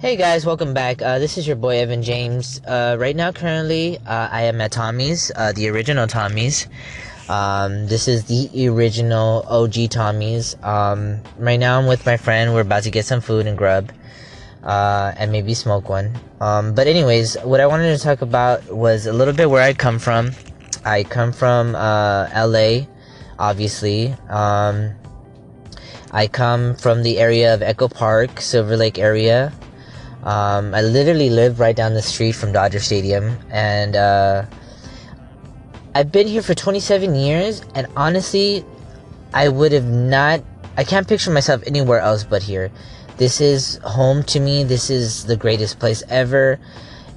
Hey guys, welcome back. Uh, this is your boy Evan James. Uh, right now, currently, uh, I am at Tommy's, uh, the original Tommy's. Um, this is the original OG Tommy's. Um, right now, I'm with my friend. We're about to get some food and grub, uh, and maybe smoke one. Um, but anyways, what I wanted to talk about was a little bit where I come from. I come from uh, LA, obviously. Um, I come from the area of Echo Park, Silver Lake area. Um, I literally live right down the street from Dodger Stadium, and uh, I've been here for 27 years. And honestly, I would have not. I can't picture myself anywhere else but here. This is home to me. This is the greatest place ever.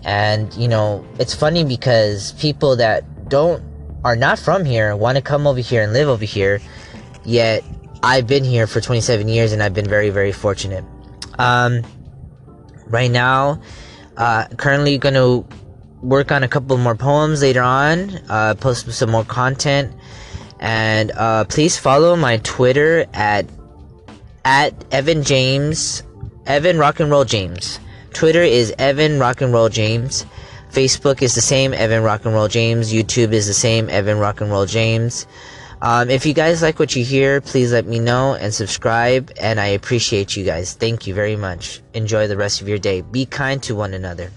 And you know, it's funny because people that don't are not from here want to come over here and live over here, yet I've been here for 27 years and I've been very, very fortunate. Um, right now. Uh, currently going to work on a couple more poems later on, uh, post some more content. And uh, please follow my Twitter at at Evan James, Evan Rock and Roll James. Twitter is Evan Rock and Roll James. Facebook is the same, Evan Rock and Roll James. YouTube is the same, Evan Rock and Roll James. Um, if you guys like what you hear, please let me know and subscribe. And I appreciate you guys. Thank you very much. Enjoy the rest of your day. Be kind to one another.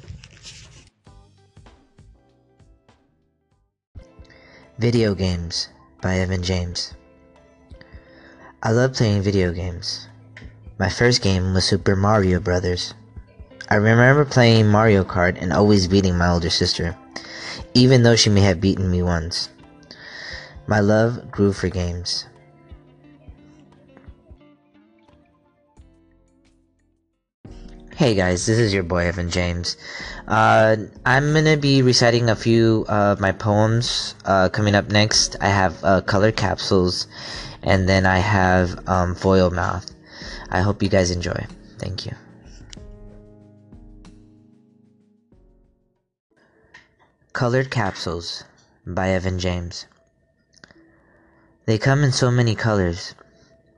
Video Games by Evan James. I love playing video games. My first game was Super Mario Brothers. I remember playing Mario Kart and always beating my older sister, even though she may have beaten me once. My love grew for games. Hey guys, this is your boy Evan James. Uh, I'm gonna be reciting a few of my poems uh, coming up next. I have uh, colored capsules, and then I have um, foil mouth. I hope you guys enjoy. Thank you. Colored Capsules by Evan James. They come in so many colors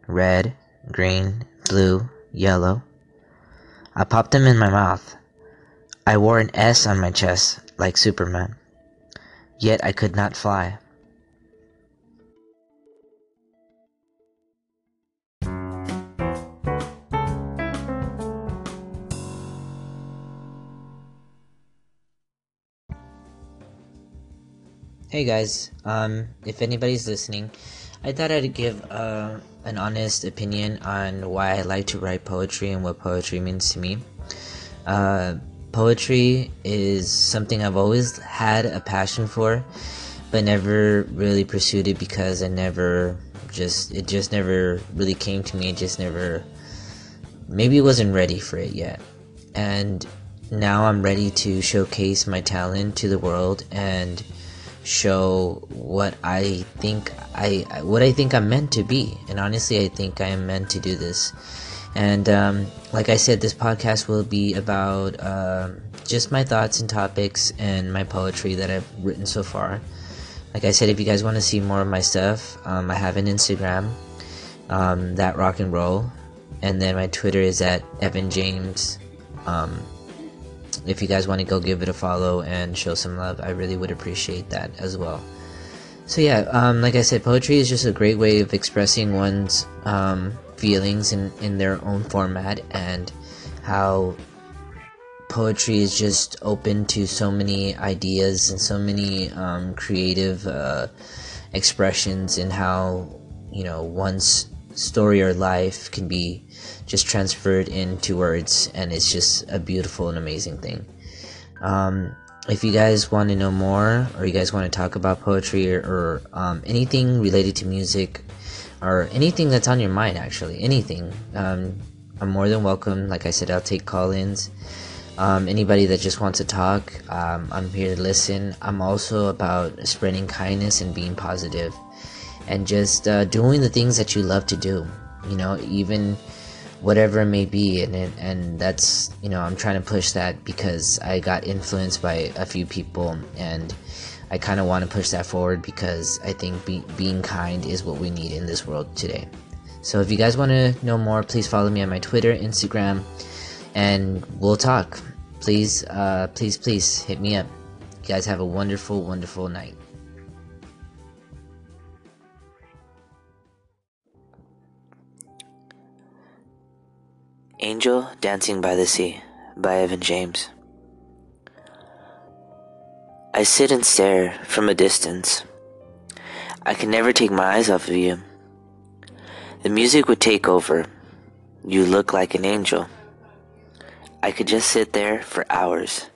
red, green, blue, yellow. I popped them in my mouth. I wore an S on my chest like Superman. Yet I could not fly. Hey guys, um, if anybody's listening, I thought I'd give uh, an honest opinion on why I like to write poetry and what poetry means to me. Uh, poetry is something I've always had a passion for, but never really pursued it because I never just, it just never really came to me. It just never, maybe wasn't ready for it yet. And now I'm ready to showcase my talent to the world and show what I think I what I think I'm meant to be. And honestly, I think I am meant to do this. And um, like I said, this podcast will be about uh, just my thoughts and topics and my poetry that I've written so far. Like I said, if you guys want to see more of my stuff, um, I have an Instagram, um, that rock and roll, and then my Twitter is at Evan James. If you guys want to go give it a follow and show some love, I really would appreciate that as well. So yeah, um, like I said, poetry is just a great way of expressing one's um, feelings in, in their own format and how poetry is just open to so many ideas and so many um, creative uh, expressions and how you know one's story or life can be just transferred into words, and it's just a beautiful and amazing thing. Um, if you guys want to know more, or you guys want to talk about poetry or, or um, anything related to music, or anything that's on your mind, actually, anything, um, I'm more than welcome. Like I said, I'll take call ins. Um, anybody that just wants to talk, um, I'm here to listen. I'm also about spreading kindness and being positive and just uh, doing the things that you love to do. You know, even whatever it may be and it, and that's you know I'm trying to push that because I got influenced by a few people and I kind of want to push that forward because I think be, being kind is what we need in this world today. So if you guys want to know more, please follow me on my Twitter, Instagram, and we'll talk. Please, uh, please, please hit me up. You guys have a wonderful, wonderful night. Angel Dancing by the Sea by Evan James. I sit and stare from a distance. I can never take my eyes off of you. The music would take over. You look like an angel. I could just sit there for hours